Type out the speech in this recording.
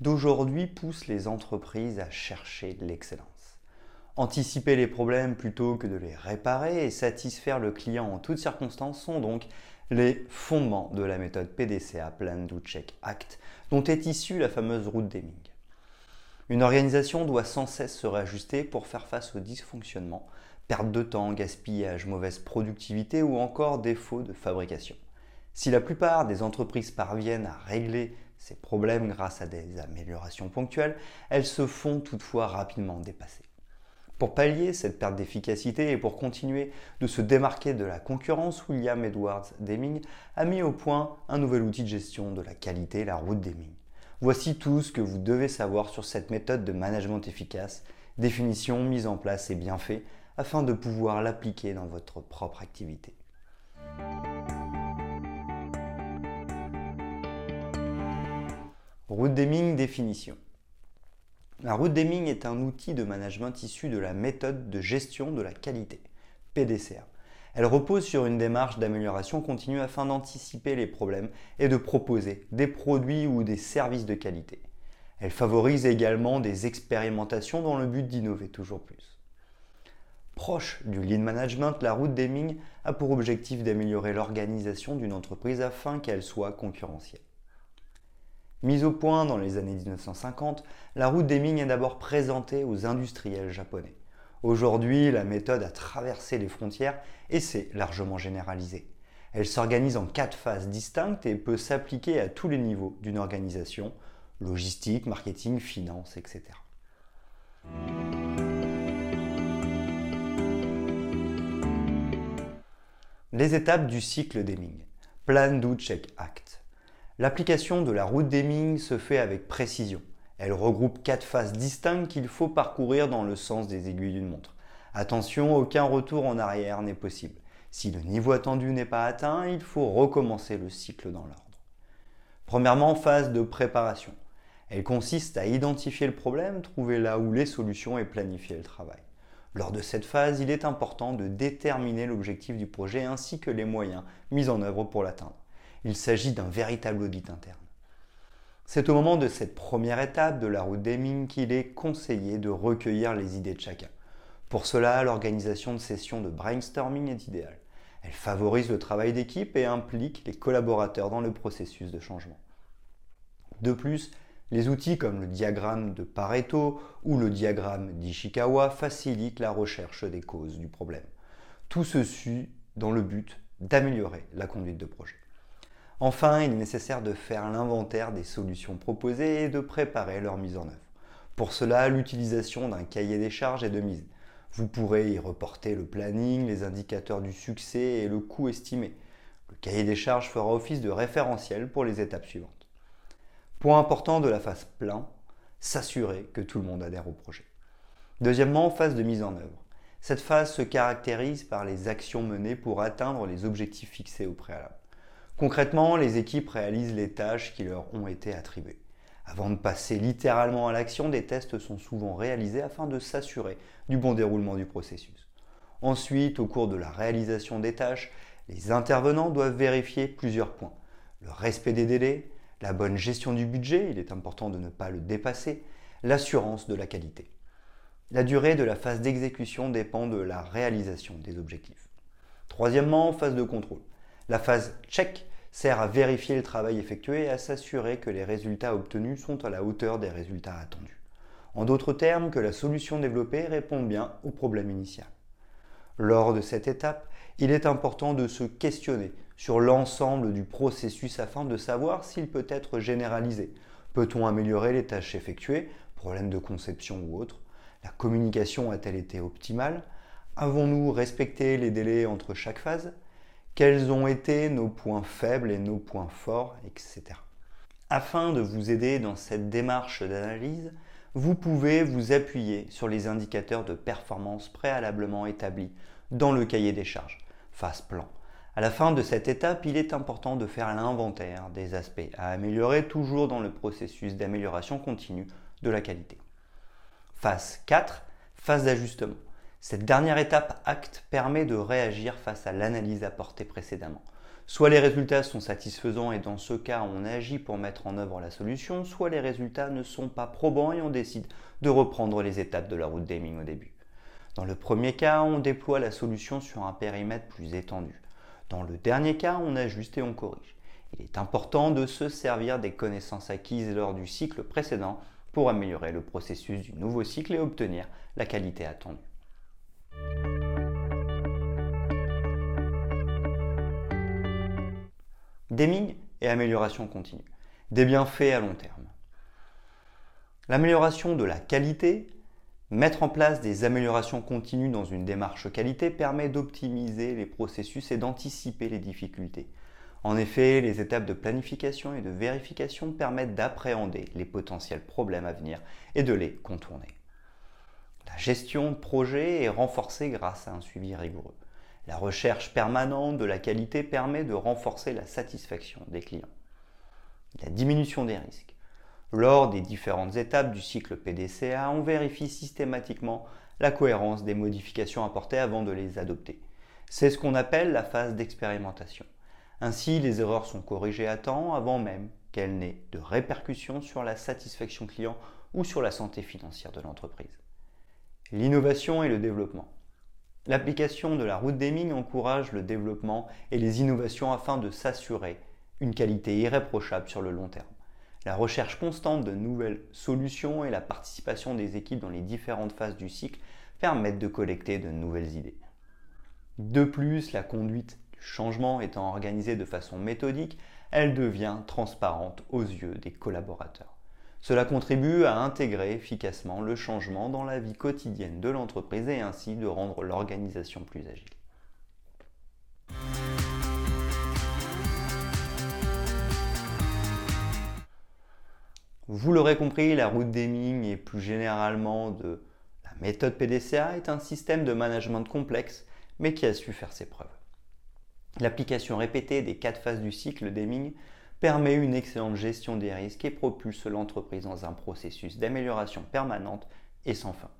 d'aujourd'hui pousse les entreprises à chercher l'excellence. Anticiper les problèmes plutôt que de les réparer et satisfaire le client en toutes circonstances sont donc les fondements de la méthode PDCA, Plan Do Check Act, dont est issue la fameuse route Deming. Une organisation doit sans cesse se réajuster pour faire face aux dysfonctionnements, perte de temps, gaspillage, mauvaise productivité ou encore défaut de fabrication. Si la plupart des entreprises parviennent à régler ces problèmes grâce à des améliorations ponctuelles, elles se font toutefois rapidement dépasser. Pour pallier cette perte d'efficacité et pour continuer de se démarquer de la concurrence, William Edwards Deming a mis au point un nouvel outil de gestion de la qualité, la route Deming. Voici tout ce que vous devez savoir sur cette méthode de management efficace, définition, mise en place et bienfaits, afin de pouvoir l'appliquer dans votre propre activité. Route Deming définition. La route Deming est un outil de management issu de la méthode de gestion de la qualité, PDCA. Elle repose sur une démarche d'amélioration continue afin d'anticiper les problèmes et de proposer des produits ou des services de qualité. Elle favorise également des expérimentations dans le but d'innover toujours plus. Proche du lean management, la route Deming a pour objectif d'améliorer l'organisation d'une entreprise afin qu'elle soit concurrentielle. Mise au point dans les années 1950, la route Deming est d'abord présentée aux industriels japonais. Aujourd'hui, la méthode a traversé les frontières et s'est largement généralisée. Elle s'organise en quatre phases distinctes et peut s'appliquer à tous les niveaux d'une organisation, logistique, marketing, finance, etc. Les étapes du cycle Deming. Plan, do, check, act. L'application de la route Deming se fait avec précision. Elle regroupe quatre phases distinctes qu'il faut parcourir dans le sens des aiguilles d'une montre. Attention, aucun retour en arrière n'est possible. Si le niveau attendu n'est pas atteint, il faut recommencer le cycle dans l'ordre. Premièrement, phase de préparation. Elle consiste à identifier le problème, trouver là où les solutions et planifier le travail. Lors de cette phase, il est important de déterminer l'objectif du projet ainsi que les moyens mis en œuvre pour l'atteindre. Il s'agit d'un véritable audit interne. C'est au moment de cette première étape de la route Deming qu'il est conseillé de recueillir les idées de chacun. Pour cela, l'organisation de sessions de brainstorming est idéale. Elle favorise le travail d'équipe et implique les collaborateurs dans le processus de changement. De plus, les outils comme le diagramme de Pareto ou le diagramme d'Ishikawa facilitent la recherche des causes du problème. Tout ceci dans le but d'améliorer la conduite de projet. Enfin, il est nécessaire de faire l'inventaire des solutions proposées et de préparer leur mise en œuvre. Pour cela, l'utilisation d'un cahier des charges est de mise. Vous pourrez y reporter le planning, les indicateurs du succès et le coût estimé. Le cahier des charges fera office de référentiel pour les étapes suivantes. Point important de la phase plein, s'assurer que tout le monde adhère au projet. Deuxièmement, phase de mise en œuvre. Cette phase se caractérise par les actions menées pour atteindre les objectifs fixés au préalable. Concrètement, les équipes réalisent les tâches qui leur ont été attribuées. Avant de passer littéralement à l'action, des tests sont souvent réalisés afin de s'assurer du bon déroulement du processus. Ensuite, au cours de la réalisation des tâches, les intervenants doivent vérifier plusieurs points. Le respect des délais, la bonne gestion du budget, il est important de ne pas le dépasser, l'assurance de la qualité. La durée de la phase d'exécution dépend de la réalisation des objectifs. Troisièmement, phase de contrôle. La phase check sert à vérifier le travail effectué et à s'assurer que les résultats obtenus sont à la hauteur des résultats attendus. En d'autres termes, que la solution développée répond bien au problème initial. Lors de cette étape, il est important de se questionner sur l'ensemble du processus afin de savoir s'il peut être généralisé. Peut-on améliorer les tâches effectuées, problèmes de conception ou autres? La communication a-t-elle été optimale? Avons-nous respecté les délais entre chaque phase? Quels ont été nos points faibles et nos points forts, etc. Afin de vous aider dans cette démarche d'analyse, vous pouvez vous appuyer sur les indicateurs de performance préalablement établis dans le cahier des charges, phase plan. À la fin de cette étape, il est important de faire l'inventaire des aspects à améliorer toujours dans le processus d'amélioration continue de la qualité. Phase 4, phase d'ajustement. Cette dernière étape acte permet de réagir face à l'analyse apportée précédemment. Soit les résultats sont satisfaisants et dans ce cas on agit pour mettre en œuvre la solution, soit les résultats ne sont pas probants et on décide de reprendre les étapes de la route d'Aiming au début. Dans le premier cas, on déploie la solution sur un périmètre plus étendu. Dans le dernier cas, on ajuste et on corrige. Il est important de se servir des connaissances acquises lors du cycle précédent pour améliorer le processus du nouveau cycle et obtenir la qualité attendue. Deming et amélioration continue. Des bienfaits à long terme. L'amélioration de la qualité, mettre en place des améliorations continues dans une démarche qualité permet d'optimiser les processus et d'anticiper les difficultés. En effet, les étapes de planification et de vérification permettent d'appréhender les potentiels problèmes à venir et de les contourner. La gestion de projet est renforcée grâce à un suivi rigoureux. La recherche permanente de la qualité permet de renforcer la satisfaction des clients. La diminution des risques. Lors des différentes étapes du cycle PDCA, on vérifie systématiquement la cohérence des modifications apportées avant de les adopter. C'est ce qu'on appelle la phase d'expérimentation. Ainsi, les erreurs sont corrigées à temps avant même qu'elles n'aient de répercussions sur la satisfaction client ou sur la santé financière de l'entreprise. L'innovation et le développement. L'application de la route d'Eming encourage le développement et les innovations afin de s'assurer une qualité irréprochable sur le long terme. La recherche constante de nouvelles solutions et la participation des équipes dans les différentes phases du cycle permettent de collecter de nouvelles idées. De plus, la conduite du changement étant organisée de façon méthodique, elle devient transparente aux yeux des collaborateurs. Cela contribue à intégrer efficacement le changement dans la vie quotidienne de l'entreprise et ainsi de rendre l'organisation plus agile. Vous l'aurez compris, la route d'Eming et plus généralement de la méthode PDCA est un système de management complexe mais qui a su faire ses preuves. L'application répétée des quatre phases du cycle d'Eming permet une excellente gestion des risques et propulse l'entreprise dans un processus d'amélioration permanente et sans fin.